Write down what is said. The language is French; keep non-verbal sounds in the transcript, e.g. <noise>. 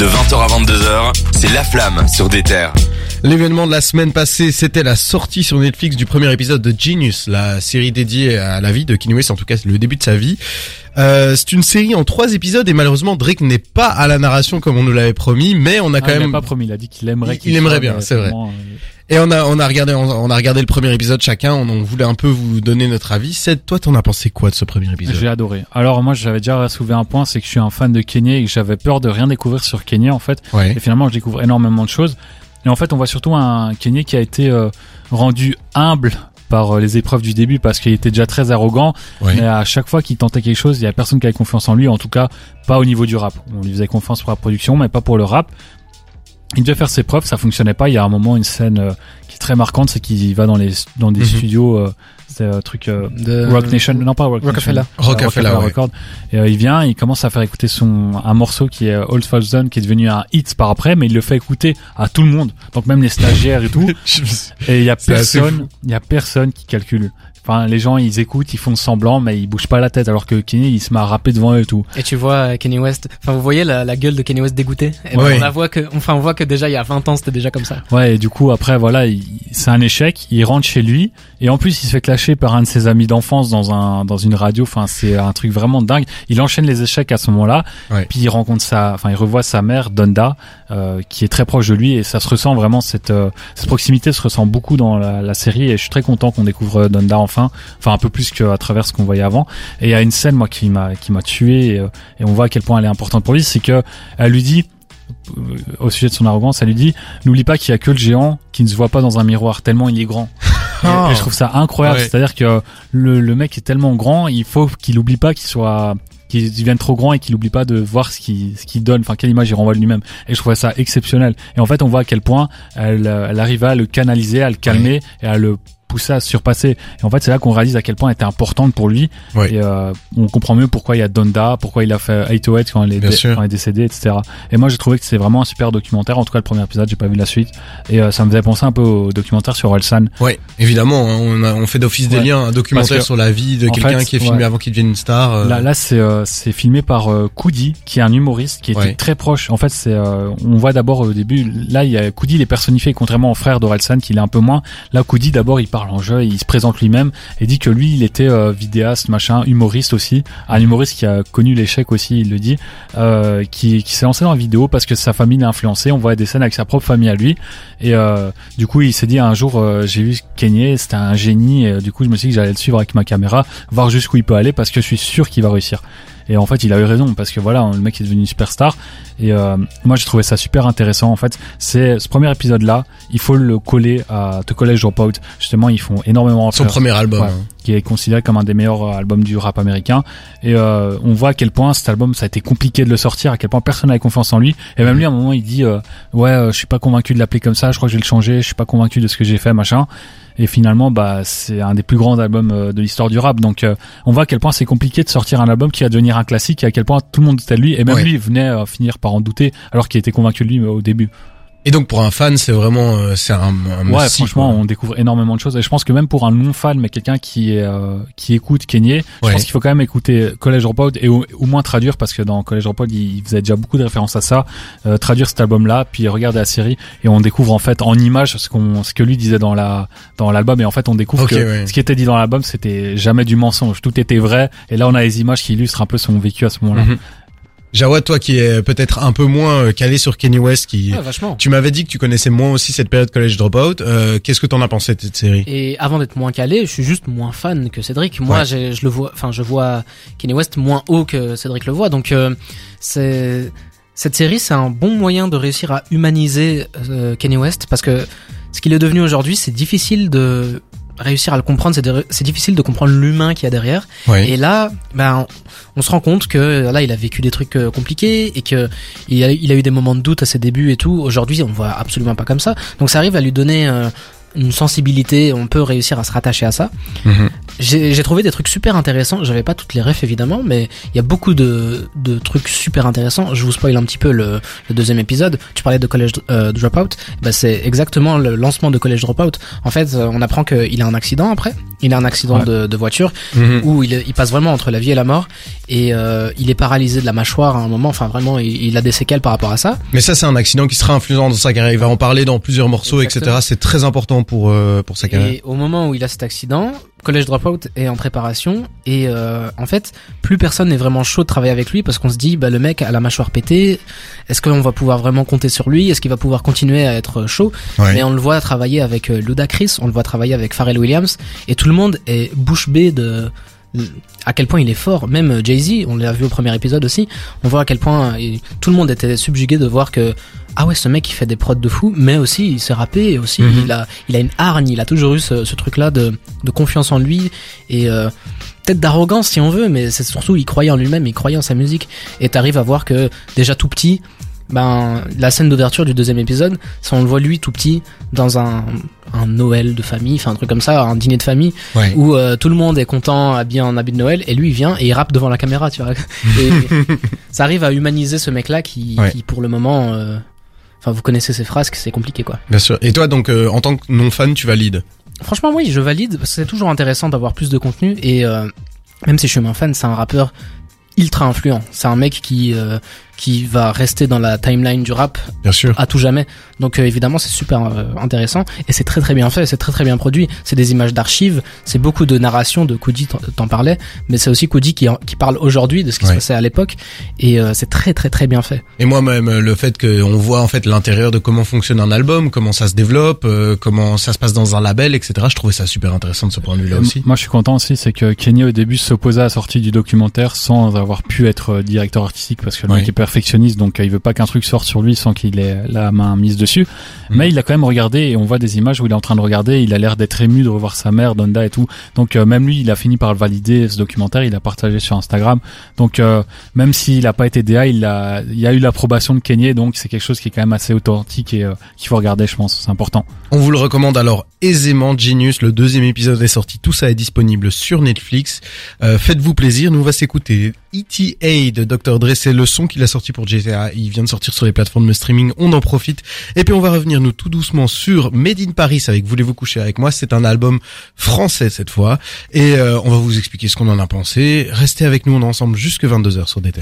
De 20h à 22h, c'est La Flamme sur des terres. L'événement de la semaine passée, c'était la sortie sur Netflix du premier épisode de Genius, la série dédiée à la vie de Kanye West, en tout cas le début de sa vie. Euh, c'est une série en trois épisodes et malheureusement Drake n'est pas à la narration comme on nous l'avait promis, mais on a Ah, quand il même a pas promis, il a dit qu'il aimerait. Il- qu'il il aimerait soit, bien, c'est vrai. vraiment, euh, et on a on a regardé on, on a regardé le premier épisode chacun, on, on voulait un peu vous donner notre avis. C'est toi t'en as pensé quoi de ce premier épisode? J'ai adoré. Alors moi j'avais déjà soulevé un point, c'est que je suis un fan de Kanye et que j'avais peur de rien découvrir sur Kanye en fait. Ouais. Et finalement je découvre énormément de choses. Et en fait on voit surtout un Kanye qui a été euh, rendu humble par euh, les épreuves du début parce qu'il était déjà très arrogant. Ouais. Mais à chaque fois qu'il tentait quelque chose, il y a personne qui avait confiance en lui, en tout cas pas au niveau du rap. On lui faisait confiance pour la production, mais pas pour le rap. Il devait faire ses preuves, ça fonctionnait pas. Il y a un moment, une scène euh, qui est très marquante, c'est qu'il va dans les dans des Mhm. studios, euh, c'est un truc euh, De... Rock Nation, non pas Rock Rockefeller. Nation, Rockefeller, ouais. Record. Et euh, il vient, il commence à faire écouter son un morceau qui est euh, Old Falls Done, qui est devenu un hit par après, mais il le fait écouter à tout le monde, donc même les stagiaires et tout. <laughs> Et il y a personne, il y a personne qui calcule. Enfin, les gens ils écoutent, ils font semblant, mais ils bougent pas la tête, alors que Kenny il se met à rapper devant eux et tout. Et tu vois euh, Kanye West, enfin vous voyez la, la gueule de Kanye West dégoûté? Et ben, Ouais. on la voit que, enfin on voit que déjà il y a 20 ans c'était déjà comme ça. Ouais, et du coup après voilà, il- c'est un échec. Il rentre chez lui et en plus il se fait clasher par un de ses amis d'enfance dans un dans une radio. Enfin c'est un truc vraiment dingue. Il enchaîne les échecs à ce moment-là. Ouais. Puis il rencontre sa, enfin il revoit sa mère Donda euh, qui est très proche de lui et ça se ressent vraiment cette euh, cette proximité se ressent beaucoup dans la, la série et je suis très content qu'on découvre Donda enfin, enfin un peu plus qu'à travers ce qu'on voyait avant. Et il y a une scène moi qui m'a qui m'a tué et, euh, et on voit à quel point elle est importante pour lui, c'est que elle lui dit euh, au sujet de son arrogance, elle lui dit n'oublie pas qu'il y a que le géant qui ne se voit pas dans un miroir tellement il est grand. <laughs> Et- Ah. Et, je trouve ça incroyable, Ouais. c'est-à-dire que le, le mec est tellement grand, il faut qu'il oublie pas qu'il soit qu'il devienne trop grand et qu'il oublie pas de voir ce qu'il ce qu'il donne, enfin quelle image il renvoie de lui-même. Et je trouvais ça exceptionnel. Et en fait, on voit à quel point elle, euh, elle arrivait à le canaliser, à le calmer et à le pousser à se surpasser. Et en fait, c'est là qu'on réalise à quel point elle était importante pour lui. Et euh, on comprend mieux pourquoi il y a Donda, pourquoi il a fait 808 quand il est, dé- quand il est décédé, etc. Et moi, j'ai trouvé que c'est vraiment un super documentaire. En tout cas, le premier épisode, j'ai pas vu la suite. Et euh, ça me faisait penser un peu au documentaire sur Orelsan. Ouais, évidemment, hein, on, a, on fait d'office des Ouais. liens, un documentaire que, sur la vie de quelqu'un qui est filmé ouais. avant qu'il devienne une star. euh, Là, là c'est filmé par Koudi, qui est un humoriste qui était Ouais. très proche. En fait, c'est on voit d'abord au début. Là, il y a Koudi, il est personnifié contrairement au frère d'Orelsan, qui l'est un peu moins. Là, Koudi, d'abord, il parle en jeu, il se présente lui-même et dit que lui, il était euh, vidéaste, machin, humoriste aussi, un humoriste qui a connu l'échec aussi, il le dit, euh, qui qui s'est lancé dans la vidéo parce que sa famille l'a influencé. On voit des scènes avec sa propre famille à lui et euh, du coup, il s'est dit un jour, euh, j'ai vu Kanye, c'était un génie. Et, du coup, je me suis dit que j'allais le suivre avec ma caméra, voir jusqu'où il peut aller parce que je suis sûr qu'il va réussir. Et en fait, il a eu raison parce que voilà, le mec est devenu une superstar. Et euh, moi, j'ai trouvé ça super intéressant. En fait, c'est ce premier épisode-là, il faut le coller à The College Dropout. Justement, ils font énormément son premier album. Ouais. hein. Qui est considéré comme un des meilleurs euh, albums du rap américain. Et euh, on voit à quel point cet album, ça a été compliqué de le sortir, à quel point personne n'avait confiance en lui. Et même lui, à un moment, il dit euh, ouais, euh, je suis pas convaincu de l'appeler comme ça. Je crois que je vais le changer. Je suis pas convaincu de ce que j'ai fait, machin. Et finalement, bah, c'est un des plus grands albums euh, de l'histoire du rap. Donc, euh, on voit à quel point c'est compliqué de sortir un album qui va devenir un classique et à quel point tout le monde doutait de lui. Et même Ouais. lui venait finir par en douter, alors qu'il était convaincu de lui au début. Et donc pour un fan, c'est vraiment, euh, c'est un, un Ouais, franchement, on découvre énormément de choses. Et je pense que même pour un non fan, mais quelqu'un qui est euh, qui écoute Kenyé, je pense qu'il faut quand même écouter College Dropout et au, au moins traduire parce que dans College Dropout, il, faisait déjà beaucoup de références à ça. Euh, traduire cet album-là, puis regarder la série et on découvre en fait en images ce qu'on ce que lui disait dans la dans l'album et en fait on découvre que ce qui était dit dans l'album c'était jamais du mensonge, tout était vrai. Et là, on a les images qui illustrent un peu son vécu à ce moment-là. Mhm. Jawad, toi qui es peut-être un peu moins euh, calé sur Kanye West, qui, Ouais, vachement. tu m'avais dit que tu connaissais moins aussi cette période college dropout. Euh, Qu'est-ce que t'en as pensé de cette série? Et avant d'être moins calé, je suis juste moins fan que Cédric. Moi, Ouais. je le vois, enfin, je vois Kanye West moins haut que Cédric le voit. Donc, euh, c'est cette série, c'est un bon moyen de réussir à humaniser euh, Kanye West parce que ce qu'il est devenu aujourd'hui, c'est difficile de réussir à le comprendre. C'est difficile de comprendre l'humain qu'il y a derrière. Et là, ben, on se rend compte que là, il a vécu des trucs euh, compliqués et que il a, il a eu des moments de doute à ses débuts et tout. Aujourd'hui, on le voit absolument pas comme ça. Donc, ça arrive à lui donner euh, une sensibilité. On peut réussir à se rattacher à ça. Mhm. J'ai trouvé des trucs super intéressants. J'avais pas toutes les refs évidemment, mais il y a beaucoup de, de trucs super intéressants. Je vous spoil un petit peu le, le deuxième épisode. Tu parlais de College euh, Dropout. Bah, c'est exactement le lancement de College Dropout. En fait, euh, on apprend qu'il a un accident après, il a un accident Ouais. de, de voiture Mhm. où il, il passe vraiment entre la vie et la mort et euh, il est paralysé de la mâchoire à un moment. Enfin vraiment, il, il a des séquelles par rapport à ça. Mais ça, c'est un accident qui sera influent dans sa carrière. Il va en parler dans plusieurs morceaux, Exactement. etc. C'est très important pour euh, pour sa carrière. Et au moment où il a cet accident, College Dropout est en préparation et euh, en fait, plus personne n'est vraiment chaud de travailler avec lui parce qu'on se dit, bah le mec a la mâchoire pétée. Est-ce qu'on va pouvoir vraiment compter sur lui? Est-ce qu'il va pouvoir continuer à être chaud? Ouais. Mais on le voit travailler avec euh, Ludacris, on le voit travailler avec Pharrell Williams et tout le monde est bouche bée de à quel point il est fort. Même euh, Jay-Z, on l'a vu au premier épisode aussi, on voit à quel point euh, il- tout le monde était subjugué de voir que ah ouais, ce mec il fait des prods de fou, mais aussi il s'est rappé et aussi Mhm. il a il a une hargne, il a toujours eu ce, ce truc là de de confiance en lui et euh, peut-être d'arrogance si on veut, mais c'est surtout il croyait en lui-même, il croyait en sa musique et t'arrives à voir que déjà tout petit ben la scène d'ouverture du deuxième épisode, ça on le voit lui tout petit dans un un Noël de famille, enfin un truc comme ça, un dîner de famille Ouais. où euh, tout le monde est content, habillé en habit de Noël, et lui il vient et il rappe devant la caméra, tu vois. Et <laughs> ça arrive à humaniser ce mec-là qui, Ouais. qui pour le moment, euh, enfin vous connaissez ses phrases, que c'est compliqué quoi. Bien sûr. Et toi, donc, euh, en tant que non fan, tu valides? Franchement oui, je valide, parce que c'est toujours intéressant d'avoir plus de contenu et euh, même si je suis moins fan, c'est un rappeur ultra influent. C'est un mec qui euh, qui va rester dans la timeline du rap Bien sûr. à tout jamais. Donc euh, évidemment c'est super euh, intéressant et c'est très très bien fait, c'est très très bien produit. C'est des images d'archives, c'est beaucoup de narration de Coody t'en- parlais, mais c'est aussi Coody qui, qui parle aujourd'hui de ce qui se passait à l'époque et euh, c'est très très très bien fait. Et moi-même, le fait qu'on voit en fait l'intérieur de comment fonctionne un album, comment ça se développe, euh, comment ça se passe dans un label, etc. Je trouvais ça super intéressant de ce point de vue-là aussi. Moi, je suis content aussi, c'est que Kenny au début s'opposait à la sortie du documentaire sans avoir pu être directeur artistique parce que le Ouais. mec est perfectionniste, donc euh, il veut pas qu'un truc sorte sur lui sans qu'il ait la main mise dessus. Mhm. Mais il a quand même regardé et on voit des images où il est en train de regarder. Il a l'air d'être ému de revoir sa mère, Donda et tout. Donc euh, même lui, il a fini par le valider ce documentaire. Il a partagé sur Instagram. Donc euh, même s'il a pas été DA, il a, il y a eu l'approbation de Kenny. Donc c'est quelque chose qui est quand même assez authentique et euh, qu'il faut regarder, je pense. C'est important. On vous le recommande alors aisément, Genius. Le deuxième épisode est sorti. Tout ça est disponible sur Netflix. Faites-vous plaisir. Nous on va s'écouter ETA de Dr. Dre. C'est le son qu'il a pour GTA. Il vient de sortir sur les plateformes de streaming. On en profite. Et puis on va revenir nous tout doucement sur Made in Paris avec Voulez-vous coucher avec moi? C'est un album français cette fois. Et euh, on va vous expliquer ce qu'on en a pensé. Restez avec nous. On est ensemble jusque 22h sur des.